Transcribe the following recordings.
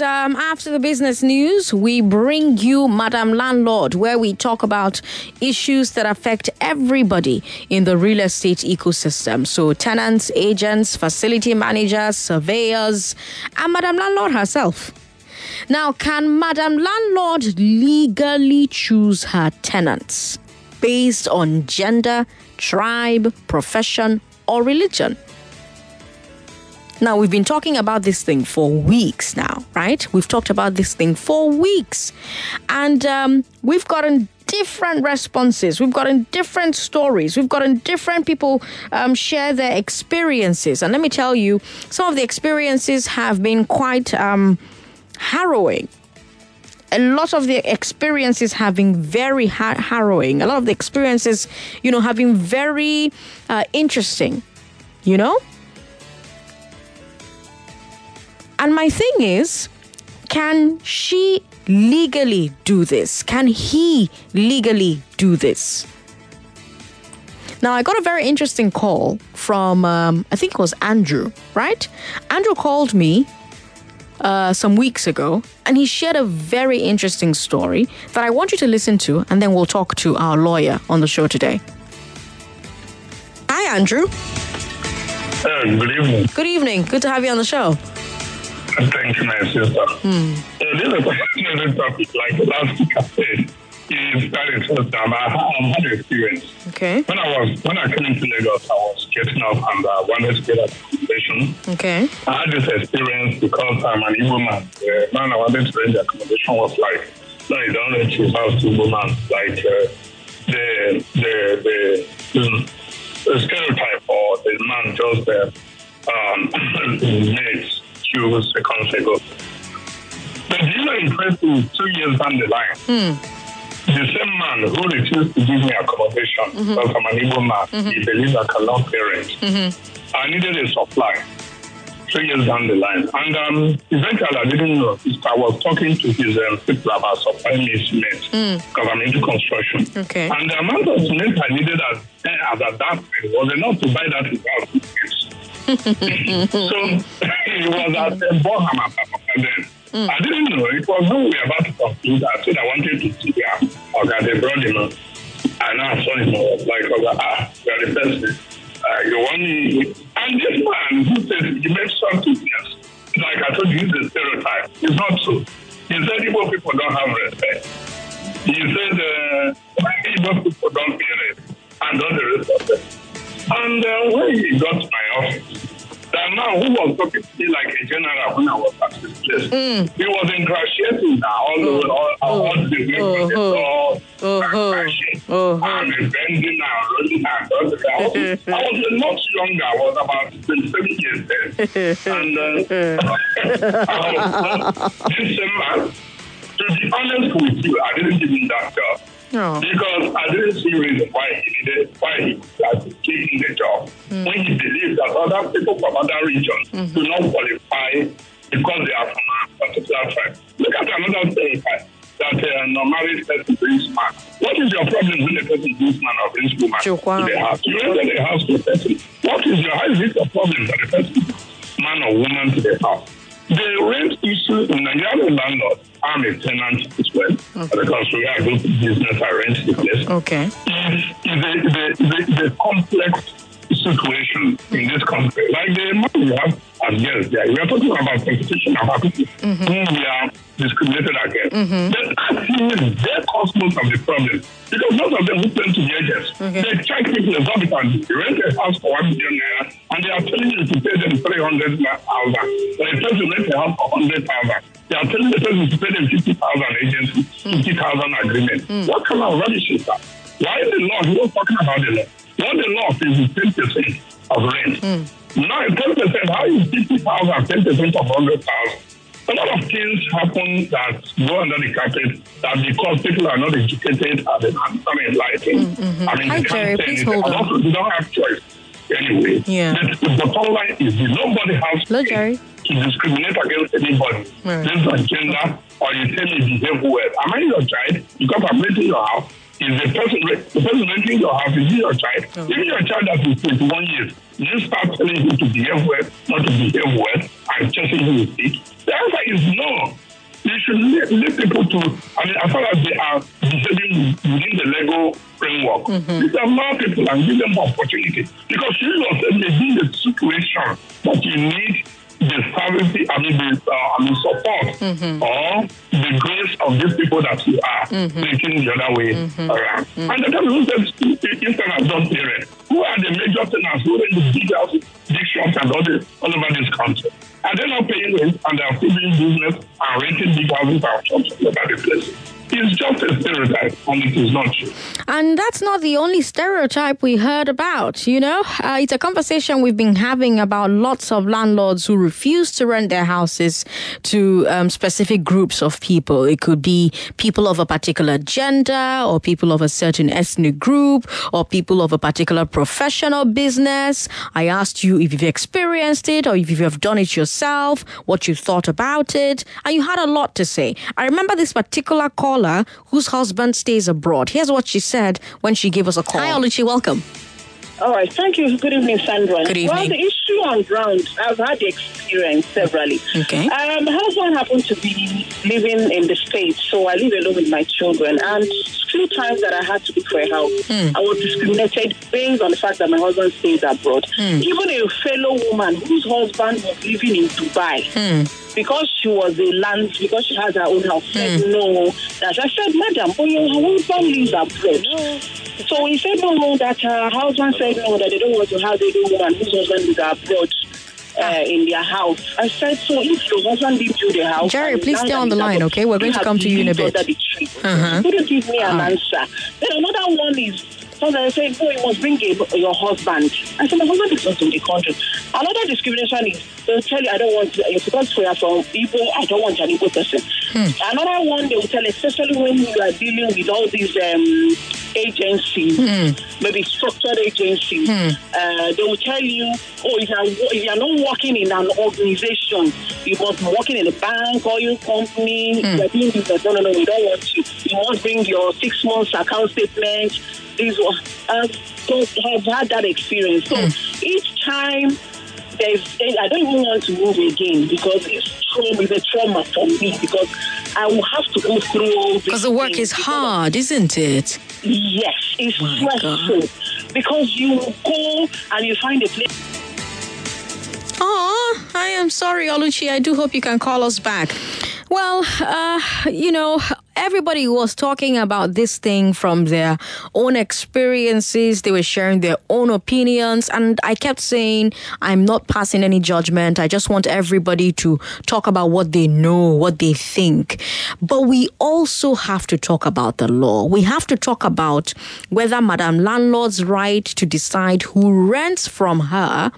Um, after the business news, we bring you Madam Landlord, where we talk about issues that affect everybody in the real estate ecosystem. So, tenants, agents, facility managers, surveyors, and Madam Landlord herself. Now, can Madam Landlord legally choose her tenants based on gender, tribe, profession, or religion? Now, we've been talking about this thing for weeks now, right? We've talked about this thing for weeks. And um, we've gotten different responses. We've gotten different stories. We've gotten different people um, share their experiences. And let me tell you, some of the experiences have been quite um, harrowing. A lot of the experiences have been very har- harrowing. A lot of the experiences, you know, have been very uh, interesting, you know? And my thing is, can she legally do this? Can he legally do this? Now, I got a very interesting call from, um, I think it was Andrew, right? Andrew called me uh, some weeks ago and he shared a very interesting story that I want you to listen to, and then we'll talk to our lawyer on the show today. Hi, Andrew. Uh, good evening. Good evening. Good to have you on the show. Thank you, my sister. Hmm. Uh, this is a fascinating topic. Like last week I said, is it's very interesting. I had experience. Okay. When I was when I came into Lagos, I was getting up and I wanted to get a accommodation. Okay. I had this experience because I'm an Igbo man. The man I wanted to rent the accommodation was like, no, you don't rent your house to Igbo man. Like uh, the, the the the the stereotype or the man just uh, um, mates few seconds ago. But impressive two years down the line, Hmm. the same man who refused to give me accommodation Mm-hmm. because I'm an Igbo man, he believes I cannot parent. Mm-hmm. I needed a supply three years down the line. And um, eventually, I didn't know. I was talking to his um, people about supplying me cement because I'm into construction. Mm. Okay. And the amount of cement I needed at, as at that time was enough to buy that house. So it was at the Boham and then. I didn't know. It was when we were about to conclude. I said I wanted to see him. Okay, they brought him up. And I saw him. I was like, okay, ah, you are the person. Uh, you want me? And this man who said you made something else. Like I told you, he's a stereotype. It's not true. He said Igbo people don't have respect. He said uh, people don't hear it. And all the rest of them. And uh, when he got my office, that man who was talking to me like a general when I was at his place, he was ingratiating now all the all, all, all the way from the door, Oh, crashing. oh. I'm bending now, rolling now. I was, I was a lot younger. I was about 27 years then. And uh, I was uh, this man. To be honest with you, I didn't give him that job. Oh. Because I didn't see reason why he needed, why he had taken the job. When he believed that other people from other regions do not qualify because they are from a particular tribe. Look at another stereotype that uh, no married person brings man. What is your problem when a person brings man or brings woman Chukwa. to the house? You enter the house to a person. What is your, how is it a problem that a person brings man or woman to the house? The rent issue in Nigeria landlord, I'm a tenant as well, because we are doing business, I rent the place Okay. a, a, is, a, is a complex situation in this country. Like the man we have as girls there, we are talking about competition about people mm-hmm. who we are discriminated against. Mm-hmm. Then actually, they cause most of the problem because most of them who tend to be agents, Okay. they check people exorbitant. You rent a house for one million naira and they are telling you to pay them 300,000. When a person rent a house for 100,000, they are telling the person to pay them 50,000 agency, 50,000 agreement. Hmm. What kind of rubbish is that? Why is the law? Was talking about the law. What the law is 10% of rent. Hmm. Now, 10%, how is 50,000, 10% of 100,000? A lot of things happen that go under the carpet that because people are not educated and they are not enlightened. Hmm, I mean, Hi, Jerry, please hold on. also, they don't have choice anyway. Yeah. The bottom line is nobody has Hello, Jerry. to discriminate against anybody Right. based on gender or you tell me behave well. Am I your child? Because I'm renting your house. Is the person the person renting your house is your child? Oh. If your child that is 21 years, you start telling him to behave well, not to behave well, and chasing who is sick? The answer is no. You should leave, leave people to, I mean, as far as they are behaving within the legal framework, mm-hmm. these are more people and give them opportunity. Because you yourself may be in the situation that you need the service, I mean, the uh, I mean, support mm-hmm. or the grace of these people that you are mm-hmm. thinking the other way mm-hmm. around. Mm-hmm. And the who says instead of done parents, who are the major tenants who are in the big houses, big shops and all, the, all over this country? Are they not paying rent and they are still doing business and renting big houses and shops all over the place? It's just a stereotype, and it is not true. And that's not the only stereotype we heard about. You know, uh, it's a conversation we've been having about lots of landlords who refuse to rent their houses to um, specific groups of people. It could be people of a particular gender, or people of a certain ethnic group, or people of a particular professional business. I asked you if you've experienced it, or if you have done it yourself, what you thought about it, and you had a lot to say. I remember this particular call caller whose husband stays abroad. Here's what she said when she gave us a call. Hi, Oluchi. Welcome. All right. Thank you. Good evening, Sandra. Good evening. Well, the issue on ground, I've had the experience severally. Okay. Um, my husband happened to be living in the States, so I live alone with my children. And few times that I had to look for a house, mm. I was discriminated based on the fact that my husband stays abroad. Mm. Even a fellow woman whose husband was living in Dubai. Mm because she was a land, because she has her own house, said mm. no. That I said, Madam, but your husband lives abroad. No. So he said no, that her husband said no, that they don't want to have a woman whose husband is abroad. Uh, in their house. I said, so if your husband leaves you the house... Jerry, please stay on the line, okay? We're going to come to you in a bit. Uh-huh. Couldn't give me an uh-huh. answer. Then another one is so they say, oh, you must bring your husband. I said, my husband is not in the country. Another discrimination is they'll tell you, I don't want, to, because we are from Igbo, I don't want an Igbo person. Hmm. Another one they will tell, especially when you are dealing with all these um, agencies, hmm. maybe structured agencies, hmm. uh, they will tell you, oh, if you're, if you're not working in an organization, you must be working in a bank or your company, hmm. you're doing no, no, no, we don't want you. You must bring your six months account statement, these I've, have had that experience. So mm. each time I don't even want to move again because it's trauma, it's a trauma for me because I will have to go through all this. Because the work is hard, isn't it? Yes, it's My stressful God. because you go and you find a place. Oh, I am sorry, Oluchi. I do hope you can call us back. Well, uh, you know, everybody was talking about this thing from their own experiences. They were sharing their own opinions. And I kept saying, I'm not passing any judgment. I just want everybody to talk about what they know, what they think. But we also have to talk about the law. We have to talk about whether Madam Landlord's right to decide who rents from her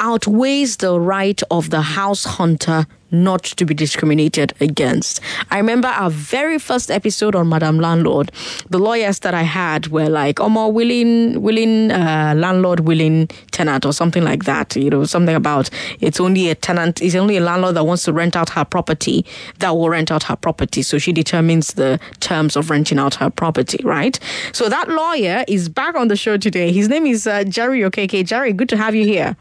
outweighs the right of the house hunter not to be discriminated against. I remember our very first episode on Madam Landlord. The lawyers that I had were like, "Oh, more willing, willing uh, landlord, willing tenant, or something like that." You know, something about it's only a tenant, it's only a landlord that wants to rent out her property that will rent out her property. So she determines the terms of renting out her property, right? So that lawyer is back on the show today. His name is uh, Jerry Okeke. Jerry, good to have you here.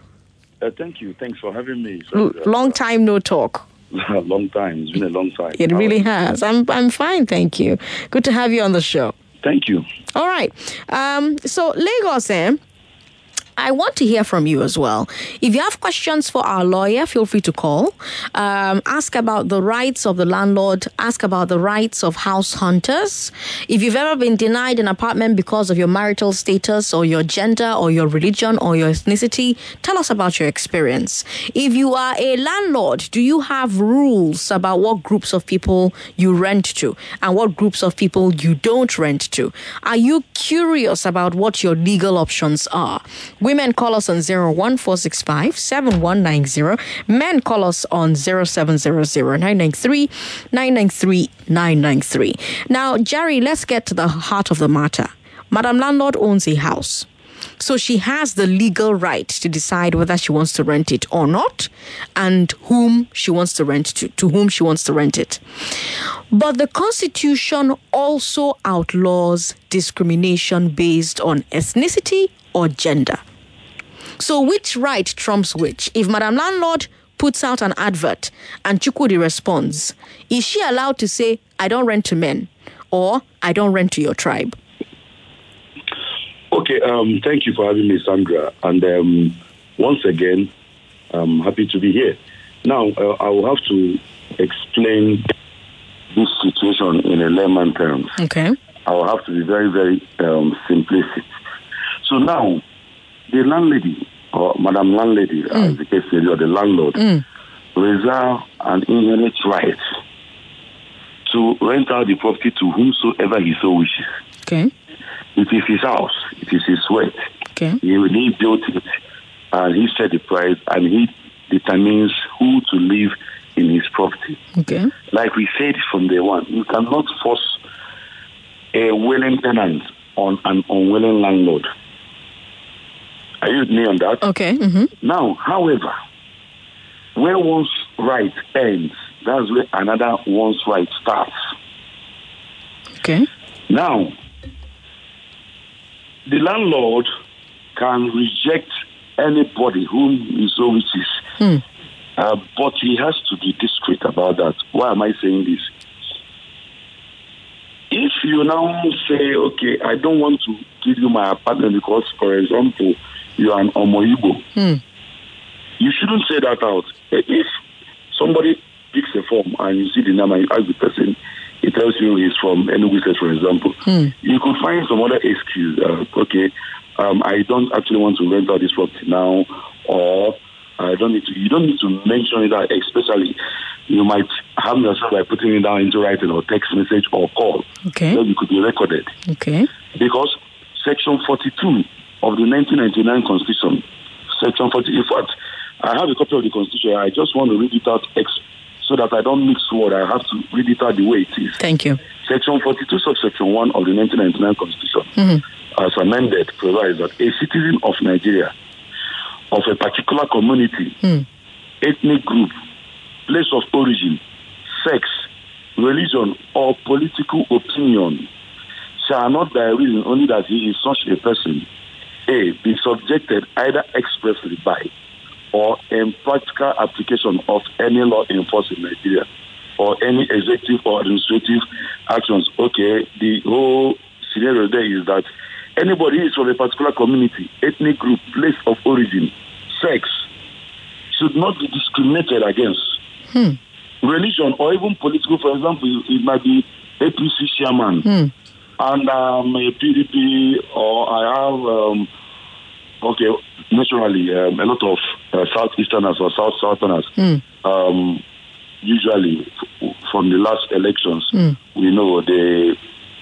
Uh, thank you. Thanks for having me. So, uh, long time no talk. long time. It's been a long time. It really has. I'm I'm fine, thank you. Good to have you on the show. Thank you. All right. Um, so Lagos, eh? I want to hear from you as well. If you have questions for our lawyer, feel free to call. Um, ask about the rights of the landlord. Ask about the rights of house hunters. If you've ever been denied an apartment because of your marital status or your gender or your religion or your ethnicity, tell us about your experience. If you are a landlord, do you have rules about what groups of people you rent to and what groups of people you don't rent to? Are you curious about what your legal options are? Women call us on 01465 7190. Men call us on 0700 993 993 993. Now, Jerry, let's get to the heart of the matter. Madam Landlord owns a house. So she has the legal right to decide whether she wants to rent it or not and whom she wants to rent to, to whom she wants to rent it. But the Constitution also outlaws discrimination based on ethnicity or gender. So, which right trumps which? If Madam Landlord puts out an advert and Chukwudi responds, is she allowed to say, I don't rent to men or I don't rent to your tribe? Okay, um, thank you for having me, Sandra. And um, once again, I'm happy to be here. Now, uh, I will have to explain this situation in a layman terms. Okay. I will have to be very, very um, simplistic. So now, the landlady, or Madam Landlady, as mm. the case may be, or the landlord, mm. reserve an inherent right to rent out the property to whomsoever he so wishes. Okay. It is his house, it is his sweat. Okay. He, he built it, and he set the price, and he determines who to live in his property. Okay. Like we said from day one, you cannot force a willing tenant on an unwilling landlord. Are you with me on that? Okay. hmm Now, however, where one's right ends, that's where another one's right starts. Okay. Now, the landlord can reject anybody whom he so wishes, uh, but he has to be discreet about that. Why am I saying this? If you now say, okay, I don't want to give you my apartment because, for example, you are an Omoibo, you shouldn't say that out. If somebody picks a form and you see the name and you ask the person, it tells you he's from Enugu State, for example, you could find some other excuse. Uh, okay, um, I don't actually want to rent out this property now, or I don't need to. You don't need to mention it, out, especially you might harm yourself by putting it down into writing or text message or call. Okay. Then you could be recorded Okay. because Section 42 of the 1999 Constitution, Section 40, in fact, I have a copy of the Constitution. I just want to read it out ex- so that I don't mix words. I have to read it out the way it is. Thank you. Section 42, subsection 1 of the 1999 Constitution, mm-hmm. as amended, provides that a citizen of Nigeria of a particular community, mm. ethnic group, place of origin, sex, religion, or political opinion shall not by reason only that he is such a person, A, be subjected either expressly by or in practical application of any law enforced in Nigeria or any executive or administrative actions. Okay, the whole scenario there is that anybody is from a particular community, ethnic group, place of origin, sex, should not be discriminated against. Hmm. Religion or even political, for example, it might be APC chairman hmm. And um, a PDP or I have, um, okay, naturally, um, a lot of uh, Southeasterners or South Southerners, um, usually f- from the last elections, we know they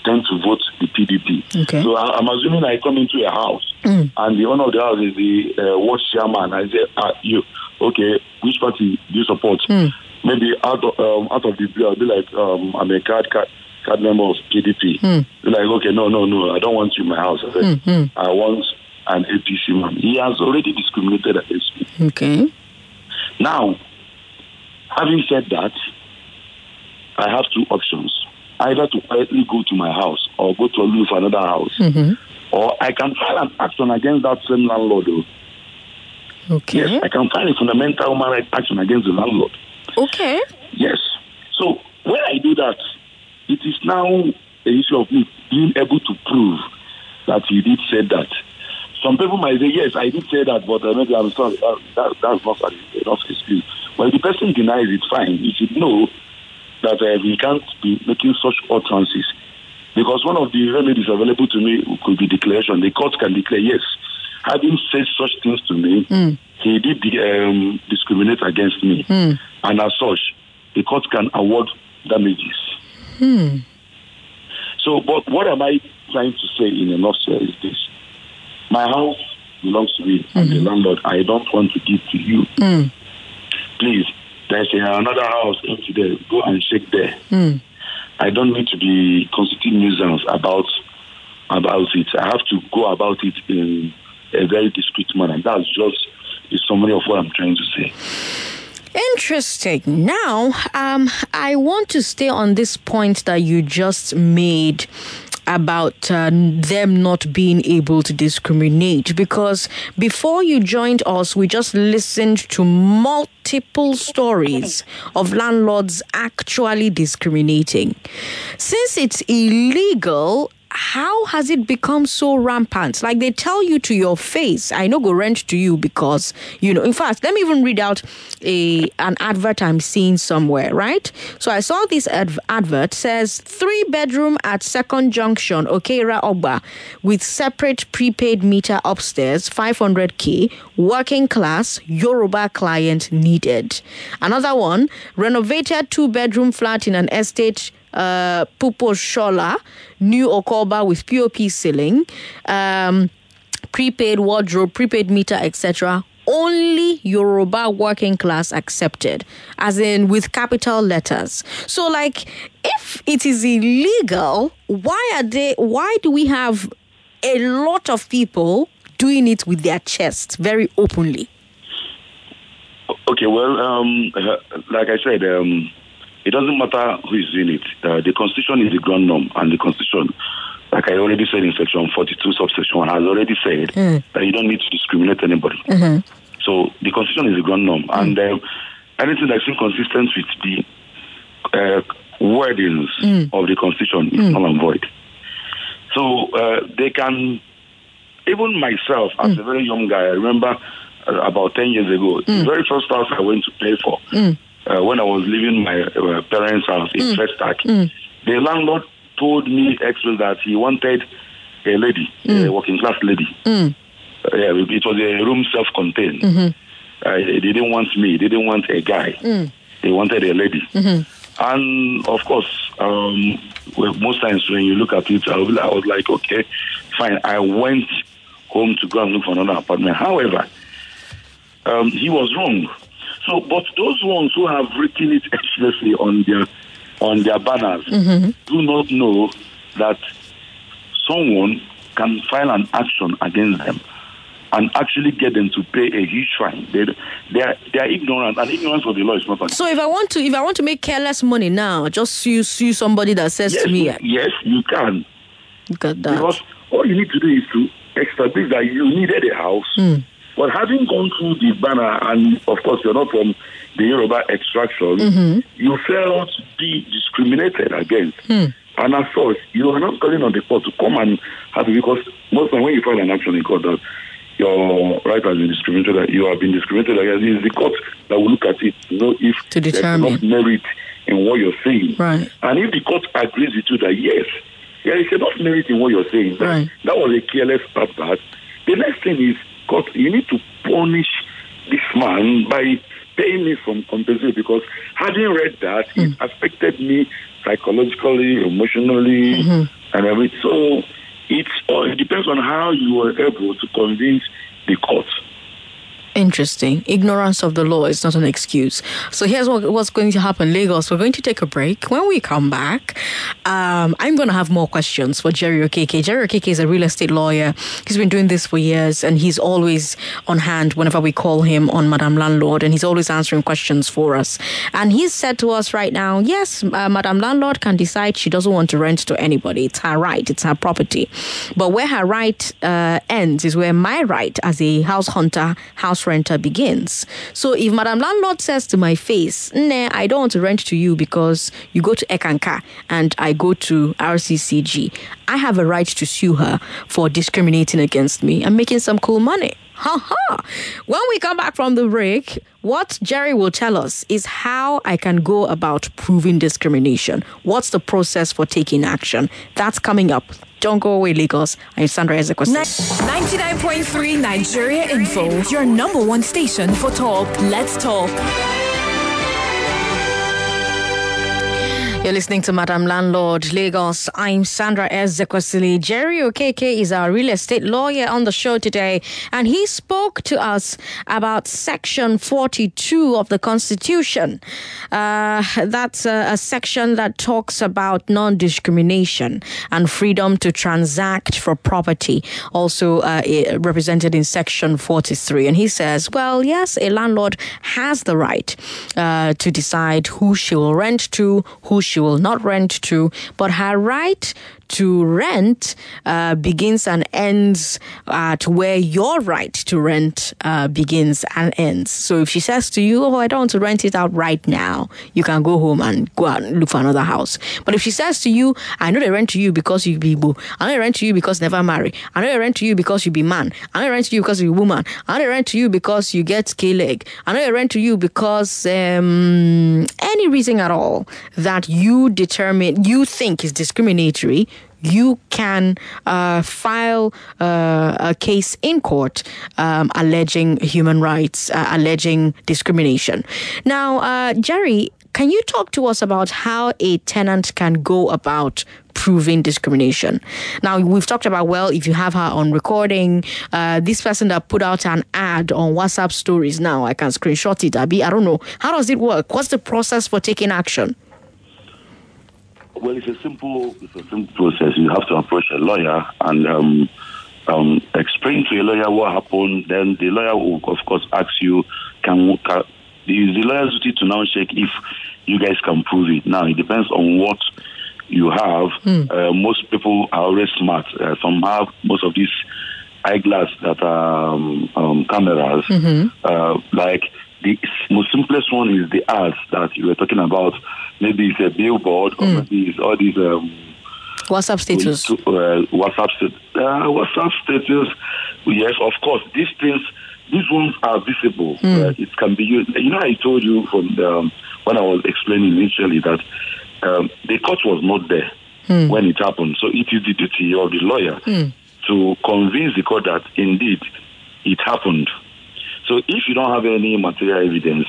tend to vote the PDP. Okay. So I, I'm assuming I come into a house and the owner of the house is the uh, ward chairman. I say, ah, you, okay, which party do you support? Maybe out of, um, out of the blue, I'll be like, um, I'm a card, card, card member of PDP. Be hmm. like, okay, no, no, no, I don't want you in my house. I, said, hmm, hmm. I want an APC man. He has already discriminated against me. Okay. Now, having said that, I have two options. Either to quietly go to my house or go to a look for another house. Mm-hmm. Or I can file an action against that same landlord. Okay. Yes, I can file a fundamental human rights action against the landlord. Okay. Yes. So when I do that, it is now an issue of me being able to prove that he did say that. Some people might say, yes, I did say that, but uh, maybe I'm sorry. That, that, that's not an- enough excuse. But if the person denies it, fine. He should know that uh, he can't be making such utterances. Because one of the remedies available to me could be declaration. The court can declare, yes, having said such things to me, he did um, discriminate against me. And as such, the court can award damages. Hmm. So, but what am I trying to say in a nutshell is this. My house belongs to me, and the mm-hmm. landlord, I don't want to give to you. Hmm. Please, there's another house empty there. Go and check there. Hmm. I don't need to be constituting nuisance about about it. I have to go about it in a very discreet manner. That's just the summary of what I'm trying to say. Interesting. Now, um, I want to stay on this point that you just made about uh, them not being able to discriminate because before you joined us, we just listened to multiple stories of landlords actually discriminating. Since it's illegal, how has it become so rampant? Like they tell you to your face, I know go rent to you because, you know, in fact, let me even read out a an advert I'm seeing somewhere, right? So I saw this adv- advert says three bedroom at Second Junction, Okera Oba, with separate prepaid meter upstairs, 500k, working class, Yoruba client needed. Another one, renovated two bedroom flat in an estate uh, Pupo Shola, new Okoba with POP ceiling, um, prepaid wardrobe, prepaid meter, etc. Only Yoruba working class accepted, as in with capital letters. So, like, if it is illegal, why are they? Why do we have a lot of people doing it with their chests very openly? Okay, well, um, like I said, um, it doesn't matter who is doing it. Uh, the Constitution is the ground norm, and the Constitution, like I already said in Section 42, subsection 1, has already said mm. that you don't need to discriminate anybody. Mm-hmm. So the Constitution is the ground norm, mm. and um, anything that's inconsistent with the uh, wordings mm. of the Constitution is null and void. So uh, they can, even myself, as a very young guy, I remember uh, about 10 years ago, the very first house I went to pay for, uh, when I was leaving my uh, parents' house in mm. Festac, mm. the landlord told me actually that he wanted a lady, mm. a working class lady. Mm. Uh, yeah, it was a room self-contained. Mm-hmm. Uh, they didn't want me. They didn't want a guy. Mm. They wanted a lady. Mm-hmm. And of course, um, well, most times when you look at it, I was, I was like, okay, fine. I went home to go and look for another apartment. However, um, he was wrong so, but those ones who have written it explicitly on their on their banners mm-hmm. do not know that someone can file an action against them and actually get them to pay a huge fine. They they are, they are ignorant, and ignorance of the law is not. So if I want to if I want to make careless money now, just sue sue somebody that says yes, to me. Yes, you can. Got that. Because all you need to do is to establish that you needed a house. Mm but having gone through the banner, and of course you're not from the Yoruba extraction, mm-hmm. you felt to be discriminated against. Mm. And as such, you are not calling on the court to come and have it because most of the time when you file an action in court that your right has been discriminated, that you have been discriminated against, it is the court that will look at it to know if to determine. there's enough merit in what you're saying. Right. And if the court agrees with you that yes, there is enough merit in what you're saying, that, right. that was a careless part, the next thing is you need to punish this man by paying me some compensation because having read that, mm. it affected me psychologically, emotionally, mm-hmm. and everything. So it's, uh, it depends on how you are able to convince the court Interesting. Ignorance of the law is not an excuse. So here's what, what's going to happen, Lagos. We're going to take a break. When we come back, um, I'm going to have more questions for Jerry Okeke. Jerry Okeke is a real estate lawyer. He's been doing this for years, and he's always on hand whenever we call him on Madam Landlord, and he's always answering questions for us. And he's said to us right now, yes, uh, Madam Landlord can decide she doesn't want to rent to anybody. It's her right. It's her property. But where her right uh, ends is where my right as a house hunter, house renter begins. So if Madam Landlord says to my face, nah, I don't want to rent to you because you go to Eckankar and I go to RCCG, I have a right to sue her for discriminating against me and making some cool money. Ha ha! When we come back from the break, what Jerry will tell us is how I can go about proving discrimination. What's the process for taking action? That's coming up. Don't go away, Lagos. I'm Sandra Ezekwesili. 99.3 Nigeria Info, your number one station for talk. Let's talk. You're listening to Madam Landlord Lagos. I'm Sandra Ezekwesili. Jerry Okeke is our real estate lawyer on the show today, and he spoke to us about Section 42 of the Constitution. Uh, that's a, a, section that talks about non discrimination and freedom to transact for property, also uh, represented in Section 43. And he says, well, yes, a landlord has the right uh, to decide who she will rent to, who she she will not rent to, but her right to rent uh, begins and ends at where your right to rent uh, begins and ends. So if she says to you, "Oh, I don't want to rent it out right now," you can go home and go out and look for another house. But if she says to you, "I know they rent to you because you be boo. I know they rent to you because never marry. I know they rent to you because you be man. I know they rent to you because you be woman. I know they rent to you because you get K leg. I know they rent to you because um, any reason at all that you determine you think is discriminatory." You can uh, file uh, a case in court um, alleging human rights, uh, alleging discrimination. Now, uh, Jerry, can you talk to us about how a tenant can go about proving discrimination? Now, we've talked about, well, if you have her on recording, uh, this person that put out an ad on WhatsApp stories now, I can screenshot it. Abby, I don't know. How does it work? What's the process for taking action? Well, it's a simple, it's a simple process. You have to approach a lawyer and um, um, explain to a lawyer what happened. Then the lawyer will, of course, ask you, can, can the, the lawyer's duty to now check if you guys can prove it. Now, it depends on what you have. Uh, most people are always smart. Uh, some have most of these eyeglass that are um, um, cameras. Uh, like the most simplest one is the ads that you were talking about. Maybe it's a billboard or maybe it's all these um, WhatsApp status. to, uh, WhatsApp status. Uh, WhatsApp status. Yes, of course. These things, these ones are visible. Uh, it can be used. You know, I told you from um, when I was explaining initially that um, the court was not there when it happened. So it is the duty of the lawyer to convince the court that indeed it happened. So if you don't have any material evidence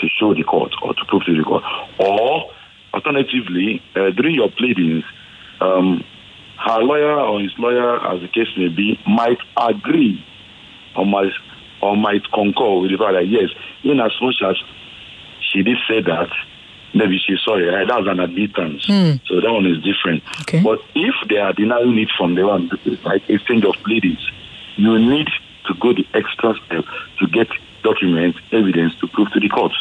to show the court or to prove to the court, or alternatively, uh, during your pleadings, um, her lawyer or his lawyer, as the case may be, might agree or might or might concur with the fact that yes, in as much as she did say that, maybe she's sorry, right? That's an admittance. So that one is different. Okay. But if they are denying it from the one, like exchange of pleadings, you need to go the extra step to get documents, evidence to prove to the court.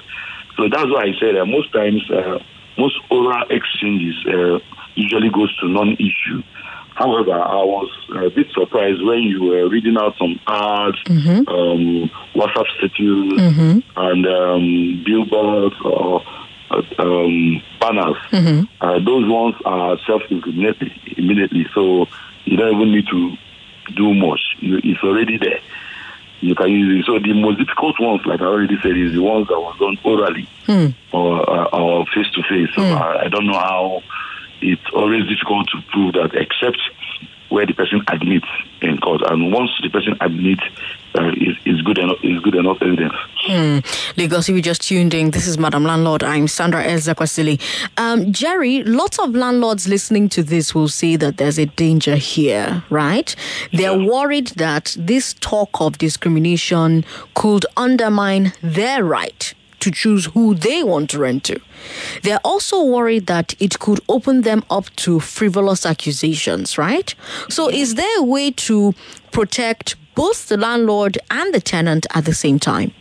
So that's why I said that most times, uh, most oral exchanges uh, usually goes to non-issue. However, I was a bit surprised when you were reading out some ads, um, WhatsApp status, and um, billboards or uh, um, banners. Uh, those ones are self-incriminating immediately, so you don't even need to do much. You, it's already there. You can use it. So the most difficult ones, like I already said, is the ones that was done orally or uh, or face to face. I don't know how it's always difficult to prove that, except where the person admits in court. And once the person admits, uh, is is good enough. Is good enough evidence. Lagos, if you just tuned in, this is Madam Landlord. I'm Sandra Ezekwesili. Um, Jerry, lots of landlords listening to this will see that there's a danger here, right? They're worried that this talk of discrimination could undermine their right to choose who they want to rent to. They're also worried that it could open them up to frivolous accusations, right? So, is there a way to protect both the landlord and the tenant at the same time?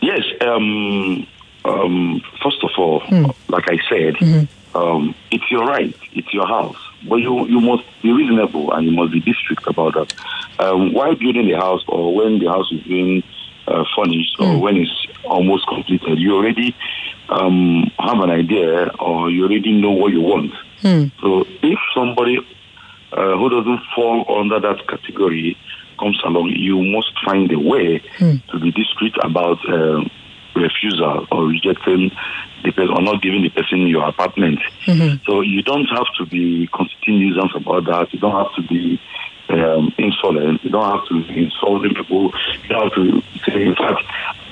Yes. Um, um, first of all, like I said, um, it's your right. It's your house. But you, you must be reasonable and you must be strict about that. Um, while building the house or when the house is being uh, furnished or when it's almost completed, you already um, have an idea or you already know what you want. So if somebody uh, who doesn't fall under that category comes along, you must find a way to be discreet about um, refusal or rejecting the person or not giving the person your apartment. So you don't have to be constituting nuisance about that. You don't have to be um, insolent. You don't have to be insulting people. You don't have to say, in fact,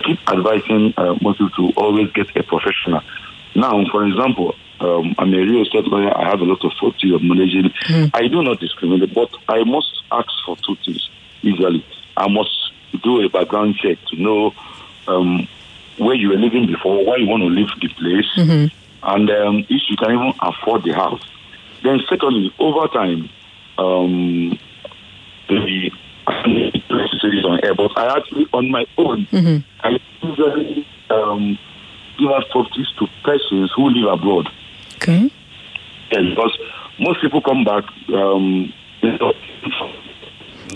keep advising uh, people to always get a professional. Now, for example, um, I'm a real estate lawyer. I have a lot of forty of managing. I do not discriminate, but I must ask for two things usually. I must do a background check to know um, where you were living before, why you want to leave the place, and um, if you can even afford the house. Then, secondly, over time, um, maybe I need to say this on air, but I actually, on my own, I usually um, give out properties to persons who live abroad. Okay. Yes, because most people come back. Um, you know,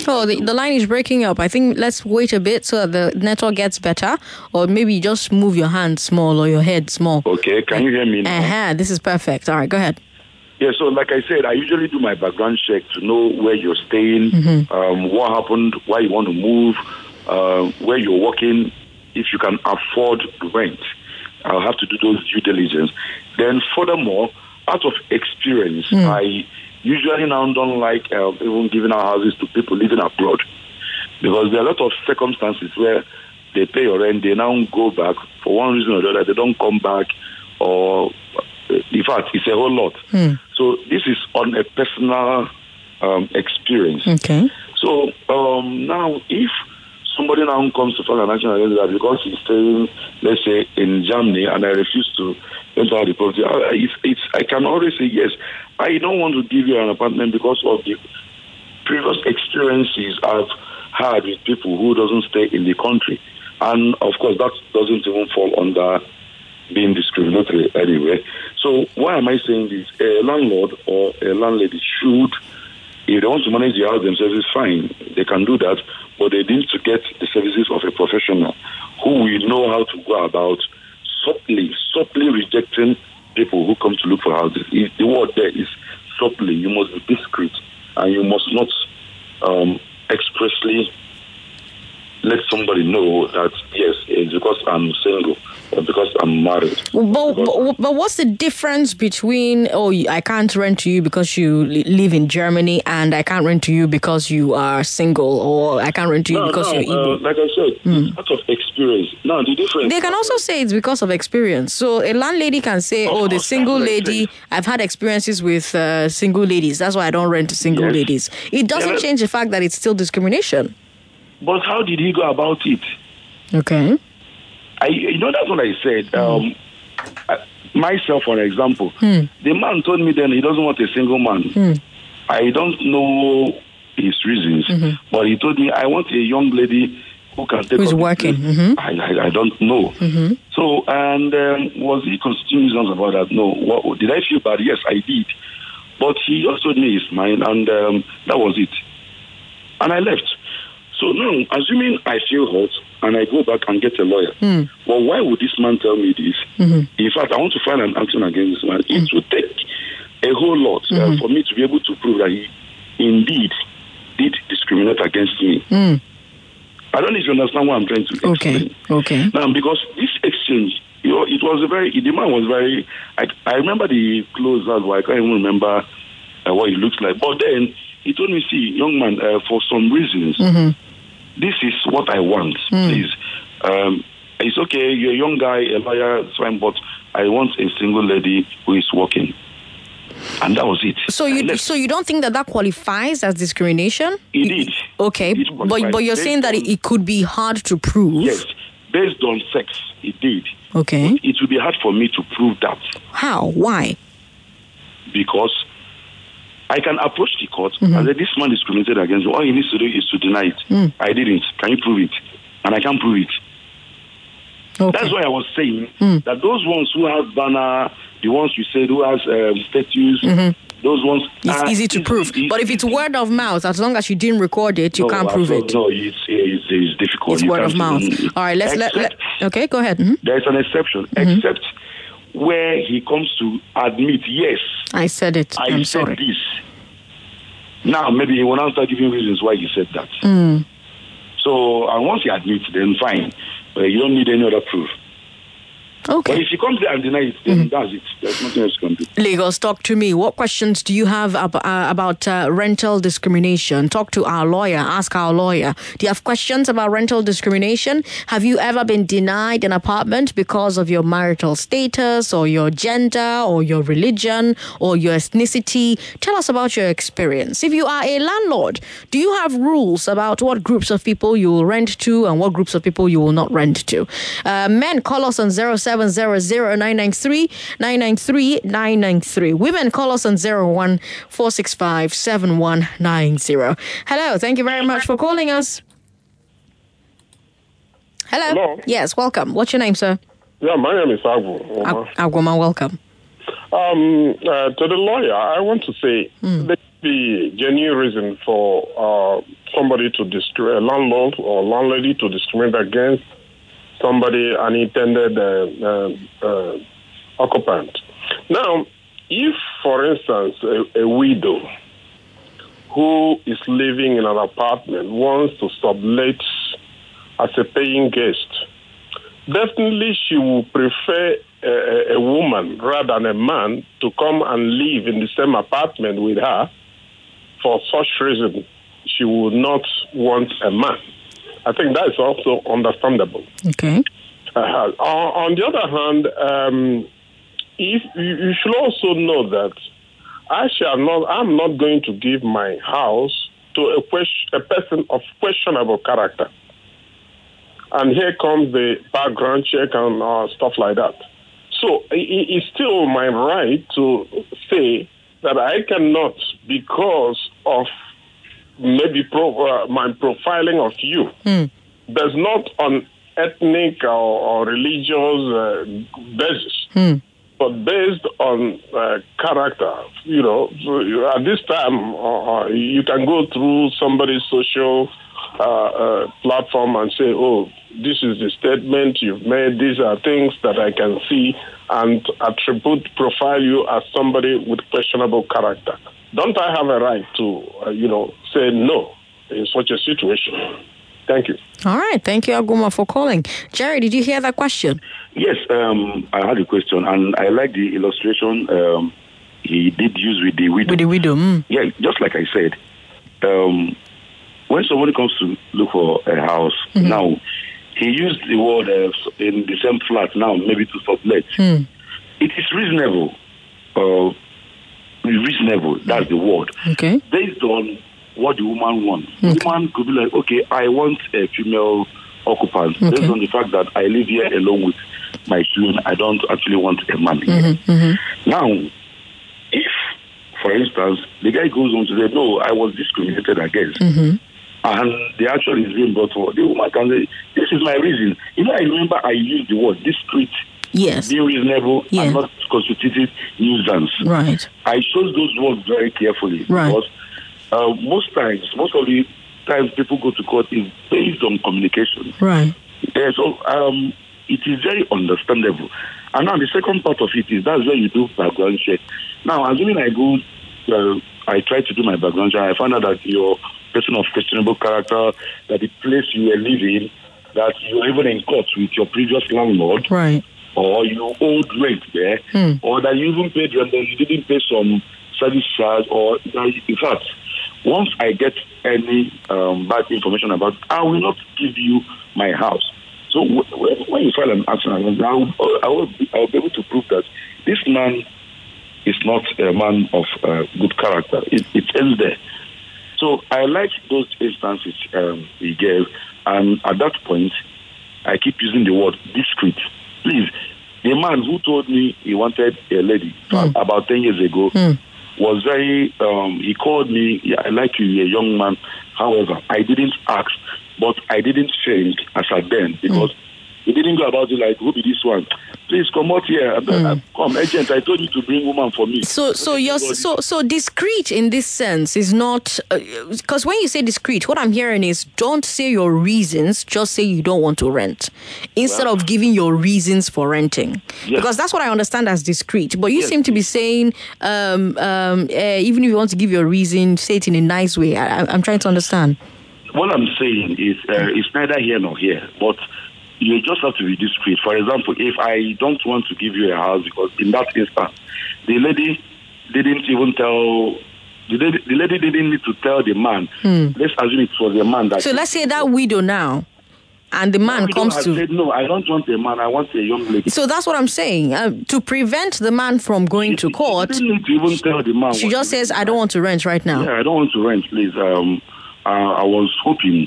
Oh, the, the line is breaking up. I think let's wait a bit so that the network gets better, or maybe just move your hand small or your head small. okay, can you hear me now? Uh-huh, this is perfect. All right, go ahead. Yeah, so like I said, I usually do my background check to know where you're staying, um, what happened, why you want to move, uh, where you're working, if you can afford rent. I'll have to do those due diligence. Then, furthermore, out of experience, I usually now don't like uh, even giving our houses to people living abroad because there are a lot of circumstances where they pay your rent, they now go back for one reason or the other, they don't come back, or in fact, it's a whole lot. So this is on a personal um, experience. Okay. So um, now, if somebody now comes to file an action against that because he's staying, let's say, in Germany, and I refuse to enter the property, I, it's, it's, I can always say yes. I don't want to give you an apartment because of the previous experiences I've had with people who doesn't stay in the country, and of course that doesn't even fall under being discriminatory anyway. So why am I saying this? A landlord or a landlady should, if they want to manage the house themselves, it's fine. They can do that, but they need to get the services of a professional who will know how to go about subtly, subtly rejecting people who come to look for houses. The word there is subtly. You must be discreet, and you must not um, expressly let somebody know that yes, it's because I'm single or because I'm married. But, but, but what's the difference between oh I can't rent to you because you live in Germany and I can't rent to you because you are single or I can't rent to you No, because no, you're uh, like I said, it's out of experience. Now the difference. They can also say it's because of experience. So a landlady can say, "Oh, the single that's what I lady. I've had experiences with uh, single ladies. That's why I don't rent to single Yes. ladies." It doesn't Yeah, change the fact that it's still discrimination. But how did he go about it? Okay. I, you know, that's what I said. Um, I, myself, for example, Hmm. the man told me then he doesn't want a single man. I don't know his reasons, but he told me I want a young lady who can take Who's working, place." mhm. I, I, I don't know. So, and um, was he constituting reasons about that? No. What, did I feel bad? Yes, I did. But he just told me his mind, and um, that was it. And I left. So now, assuming I feel hurt and I go back and get a lawyer, well, why would this man tell me this? In fact, I want to file an action against this man. It will take a whole lot uh, for me to be able to prove that he indeed did discriminate against me. I don't know if you understand what I'm trying to explain. Okay. Okay. Now, because this exchange, you know, it was a very, the man was very, I, I remember the clothes as well. I can't even remember uh, what he looks like. But then he told me, see, young man, uh, for some reasons, this is what I want, please. Um, it's okay, you're a young guy, a lawyer, it's fine, but I want a single lady who is working. And that was it. So you so you don't think that that qualifies as discrimination? Did. Okay, It but but you're saying that on- it, could be hard to prove. Yes, based on sex, it did. Okay. It will be hard for me to prove that. How? Why? because I can approach the court Mm-hmm. and say this man discriminated against me. All he needs to do is to deny it. Mm. I didn't. Can you prove it? And I can't prove it. Okay. That's why I was saying Mm. that those ones who have banner, the ones you said who has um, statues, those ones Mm-hmm. It's easy to prove. easy- But if it's word of mouth, as long as you didn't record it, you No, can't prove it. No, it's, it's, it's difficult. It's You word of mouth. All right, let's let, let Okay, go ahead. Mhm. There is an exception, except where he comes to admit, yes, I said it. I I'm said sorry. this. Now, maybe he will now start giving reasons why he said that. Mm. So, and once he admits, then fine. Uh, you don't need any other proof. But Okay. if he comes there and denies it, then that's it. There's nothing else you can do. Lagos, talk to me. What questions do you have ab- uh, about uh, rental discrimination? Talk to our lawyer. Ask our lawyer. Do you have questions about rental discrimination? Have you ever been denied an apartment because of your marital status or your gender or your religion or your ethnicity? Tell us about your experience. If you are a landlord, do you have rules about what groups of people you will rent to and what groups of people you will not rent to? Uh, men, call us on 0700 993 993 993. Women, call us on 01 465 7190. Hello, thank you very much for calling us. Hello. Hello. Yes, welcome. What's your name, sir? Yeah, my name is Agu. Ag- Agwama, welcome. Um, uh, to the lawyer, I want to say there could be genuine reason for uh, somebody to discriminate, a landlord or landlady to discriminate against somebody, an intended uh, uh, uh, occupant. Now, if, for instance, a, a widow who is living in an apartment wants to sublet as a paying guest, definitely she will prefer a- a woman rather than a man to come and live in the same apartment with her. For such reason, she would not want a man. I think that is also understandable. Okay. Uh, on, on the other hand, um, if you, you should also know that I shall not. I'm not going to give my house to a, question, a person of questionable character. And here comes the background check and uh, stuff like that. So i- i- it's still my right to say that I cannot, because of maybe pro, uh, my profiling of you, there's not on ethnic or, or religious uh, basis, but based on uh, character. You know, so you- at this time, uh, uh, you can go through somebody's social uh, uh, platform and say, "Oh, this is the statement you've made. These are things that I can see," and attribute profile you as somebody with questionable character. Don't I have a right to, uh, you know, say no in such a situation? Thank you. All right. Thank you, Aguma, for calling. Jerry, did you hear that question? Yes, um, I had a question, and I like the illustration um, he did use with the widow. With the widow. Mm. Yeah, just like I said, um, when somebody comes to look for a house, now he used the word uh, in the same flat now, maybe to sublet. It is reasonable. Uh, reasonable, that's the word. Okay. Based on what the woman wants. The woman could be like, okay, I want a female occupant based on the fact that I live here alone with my children. I don't actually want a man here. Mm-hmm, mm-hmm. Now, if, for instance, the guy goes on to say, no, I was discriminated against, mm-hmm. and the action is being brought forward, the woman can say, this is my reason. You know, I remember I used the word discreet, Yes. being reasonable, Yeah. and not constitutive nuisance. Right. I chose those words very carefully Right. because uh, most times, most of the times people go to court is based on communication. Right. Yeah, so um, it is very understandable. And now the second part of it is that's where you do background check. Now, assuming I go, uh, I try to do my background check, I find out that you're a person of questionable character, that the place you were living, that you were even in court with your previous landlord, Right. Or you owed rent there, or that you even paid rent and you didn't pay some service charge, or that, in fact, once I get any um, bad information about, it, I will not give you my house. So when you file an action, I will, I will, be, I will be able to prove that this man is not a man of uh, good character. It, it ends there. So I like those instances um, he gave, and at that point, I keep using the word discreet. Please, the man who told me he wanted a lady hmm. about 10 years ago hmm. was very, um, he called me, "Yeah, I like you, a young man. However, I didn't ask, but I didn't faint as at then hmm. because he didn't go about it like, who be this one? Please come out here. Uh, Come, agent, I told you to bring woman for me. So, so you're so so discreet in this sense is not because when you say discreet, what I'm hearing is don't say your reasons, just say you don't want to rent instead of giving your reasons for renting. Yes. Because that's what I understand as discreet. But you Yes, seem to be saying um, um, uh, even if you want to give your reason, say it in a nice way. I- I'm trying to understand. what I'm saying is uh, it's neither here nor here, but you just have to be discreet. For example, if I don't want to give you a house because in that instance, the lady didn't even tell. The lady, the lady didn't need to tell the man. Let's assume it was the man that. So let's say that widow now, and the man comes to. said, no, I don't want a man. I want a young lady. So that's what I'm saying. Uh, to prevent the man from going to court, She didn't even tell the man. she just says, "I don't want to rent right now." Yeah, I don't want to rent, please. Um, uh, I was hoping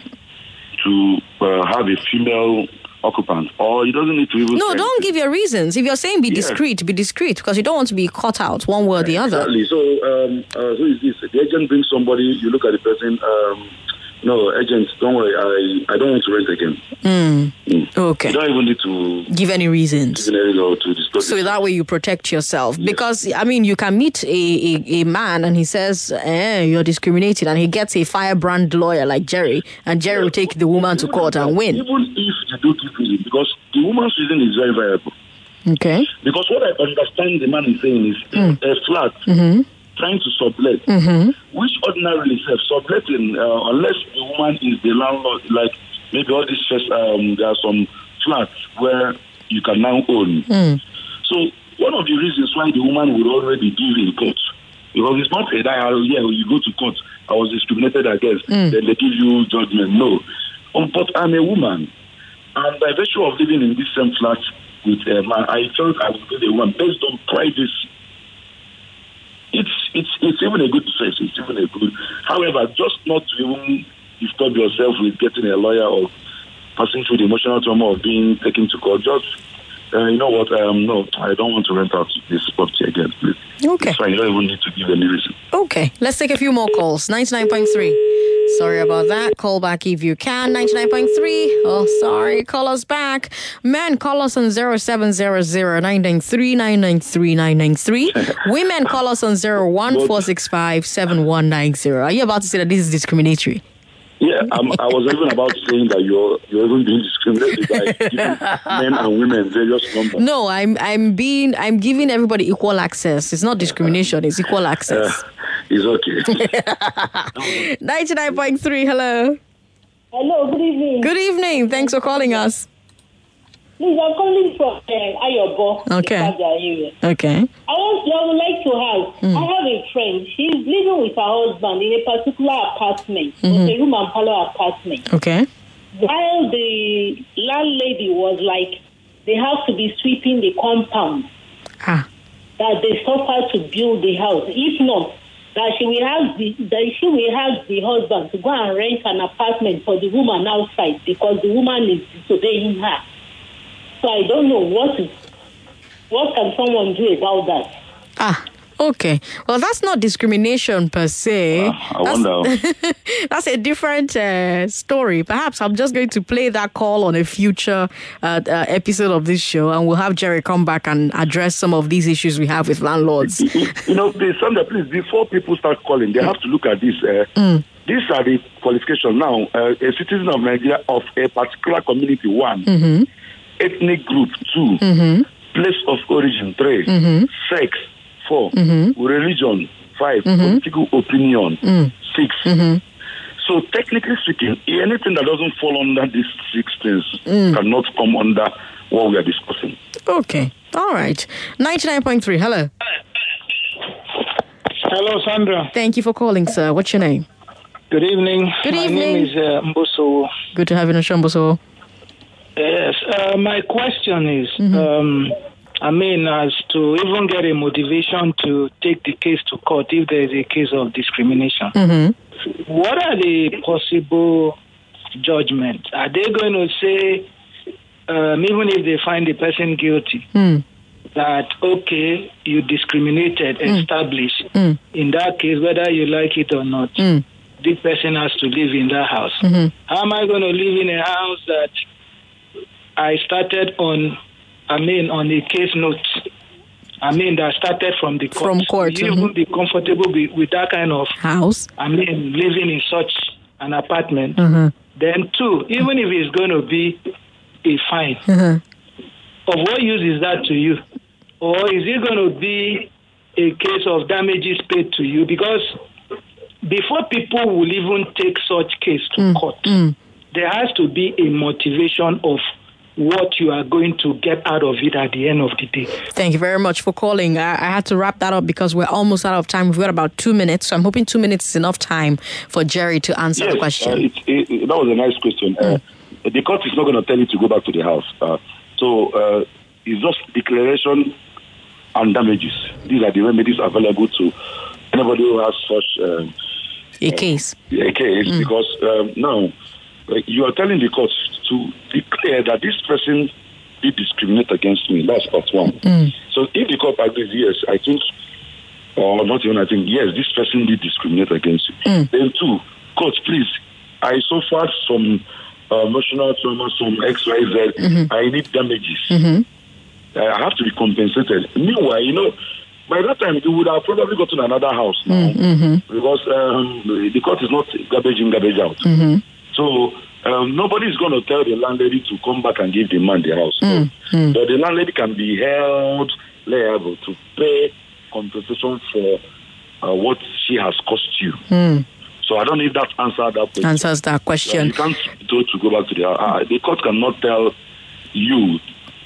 to uh, have a female occupant, or he doesn't need to even. No, don't give your reasons. If you're saying be Yeah. discreet, be discreet because you don't want to be caught out one way or the other. Exactly. So, um, uh, who is this? The agent brings somebody. You look at the person. Um, No, agents, don't worry. I, I don't want to rent again. Mm. Okay. You don't even need to Give any reasons. give any to discuss So it. that way you protect yourself. Because, I mean, you can meet a, a, a man and he says, eh, you're discriminated, and he gets a firebrand lawyer like Jerry, and Jerry will take the woman to court and win. Even if you do keep reason, because the woman's reason is very viable. Okay. Because what I understand the man is saying is a flat trying to sublet, which ordinarily says subletting, uh, unless the woman is the landlord, like maybe all these first, um, there are some flats where you can now own. So one of the reasons why the woman would already give in court, because it's not a die, yeah, you go to court, I was discriminated against, then they give you judgment. No. Um, but I'm a woman, and by virtue of living in this same flat with a man, I felt I would be the one based on privacy. It's it's even a good defense. It's even a good. However, just not to even disturb yourself with getting a lawyer or passing through the emotional trauma of being taken to court. Just uh, you know what? Um, no, I don't want to rent out this property again. Please. Okay. It's fine. You don't even need to give any reason. Okay, let's take a few more calls. 99.3. Sorry about that. Call back if you can. 99.3. Oh, sorry. Call us back. Men, call us on 0700 993 993 993. Women, call us on 01465 7190. Are you about to say that this is discriminatory? Yeah, um, I was even about saying that you're you're even being discriminated by giving men and women various numbers. No, I'm I'm being I'm giving everybody equal access. It's not discrimination, it's equal Uh, access. it's okay. 99.3. Hello. Hello, good evening. Good evening. Thanks for calling us. Please, I'm calling from uh, Ayobo. Okay. Area. Okay. I, want, I would like to have, I have a friend. She's living with her husband in a particular apartment, it's a room and parlor apartment. Okay. While the landlady was like, they have to be sweeping the compound Ah. that they suffer to build the house. If not, that she will have the that she will ask the husband to go and rent an apartment for the woman outside because the woman is disobeying her. So I don't know what is what can someone do about that. Ah. Okay. Well, that's not discrimination per se. I that's, wonder. that's a different uh, story. Perhaps I'm just going to play that call on a future uh, uh, episode of this show, and we'll have Jerry come back and address some of these issues we have with landlords. you you know, please, Sandra, please, before people start calling, they have to look at this. Uh, These are the qualifications now. Uh, a citizen of Nigeria of a particular community, one. Ethnic group, 2 mm-hmm. Place of origin, 3 mm-hmm. Sex, 4 mm-hmm. Religion, 5 Political opinion, mm. 6 So technically speaking, anything that doesn't fall under these six things mm. cannot come under what we are discussing. Okay. All right. 99.3. Hello. Hello, Sandra. Thank you for calling, sir. What's your name? Good evening. Good evening My evening. name is uh, Mboso. Good to have you on Shamboso. Yes. Uh, my question is, mm-hmm. um, I mean, as to even get a motivation to take the case to court if there is a case of discrimination. Mm-hmm. What are the possible judgments? Are they going to say, um, even if they find the person guilty, mm. that okay, you discriminated, mm. established. Mm. In that case, whether you like it or not, this person has to live in that house. Mm-hmm. How am I going to live in a house that I started on? I mean, on a case note. I mean, that started from the court. From court, you mhm. even be comfortable with, with that kind of House. I mean, living in such an apartment. Mm-hmm. Then, two, even if it's going to be a fine, mm-hmm. of what use is that to you? Or is it going to be a case of damages paid to you? Because before people will even take such case to mm, court, mm. there has to be a motivation of what you are going to get out of it at the end of the day. Thank you very much for calling. I, I had to wrap that up because we're almost out of time. We've got about two minutes, so I'm hoping two minutes is enough time for Jerry to answer the question. uh, it, it, it- that was a nice question. Uh, the court is not going to tell you to go back to the house. Uh, so uh, it's just declaration and damages. These are the remedies available to anybody who has such um, a case. a case because um, now uh, you are telling the court to declare that this person did discriminate against me. That's part one. So if the court agrees, yes, I think, or not even I think, yes, this person did discriminate against you. Then two, court, please I suffered some uh, emotional trauma, some XYZ. Mm-hmm. I need damages. I have to be compensated. Meanwhile, you know, by that time you would have probably gotten another house now Mm-hmm. because um, the court is not garbage in, garbage out. So um, nobody is going to tell the landlady to come back and give the man the house. Mm-hmm. But the landlady can be held liable to pay compensation for uh, what she has cost you. So I don't know if that answered that question. Answers that question. you can't go to go back to the house. Uh, the court cannot tell you.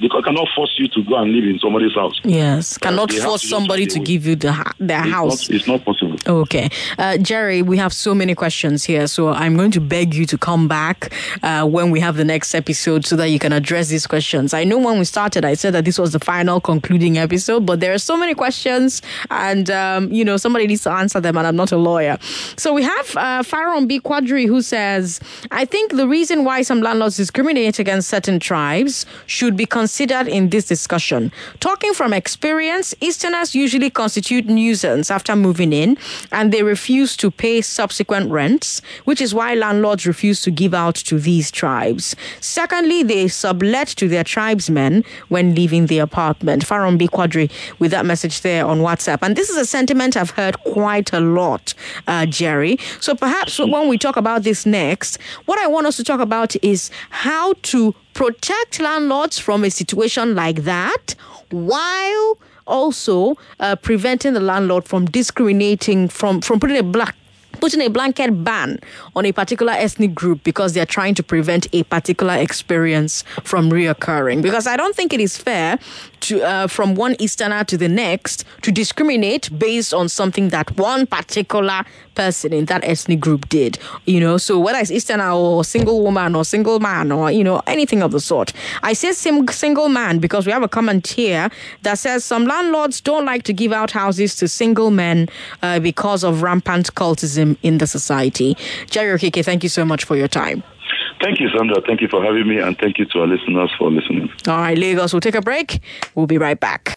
Court cannot force you to go and live in somebody's house. Yes, cannot they have force to somebody to give you the their It's house. Not, it's not possible. Okay. Uh, Jerry, we have so many questions here, so I'm going to beg you to come back uh, when we have the next episode so that you can address these questions. I know when we started, I said that this was the final concluding episode, but there are so many questions, and, um, you know, somebody needs to answer them, and I'm not a lawyer. So we have uh, Faron B. Quadri who says, I think the reason why some landlords discriminate against certain tribes should be considered in this discussion. Talking from experience, Easterners usually constitute nuisance after moving in and they refuse to pay subsequent rents, which is why landlords refuse to give out to these tribes. Secondly, they sublet to their tribesmen when leaving the apartment. Faron B. Quadri with that message there on WhatsApp. And this is a sentiment I've heard quite a lot, uh, Jerry. So perhaps when we talk about this next, what I want us to talk about is how to protect landlords from a situation like that while also uh, preventing the landlord from discriminating from from putting a black putting a blanket ban on a particular ethnic group because they're trying to prevent a particular experience from reoccurring. Because I don't think it is fair to uh, from one Easterner to the next to discriminate based on something that one particular person in that ethnic group did. You know, so whether it's Easterner or single woman or single man or you know anything of the sort. I say sim- single man because we have a comment here that says some landlords don't like to give out houses to single men uh, because of rampant cultism in the society. Jerry Okeke, thank you so much for your time. Thank you, Sandra. Thank you for having me, and thank you to our listeners for listening. All right, Lagos, we'll take a break. We'll be right back.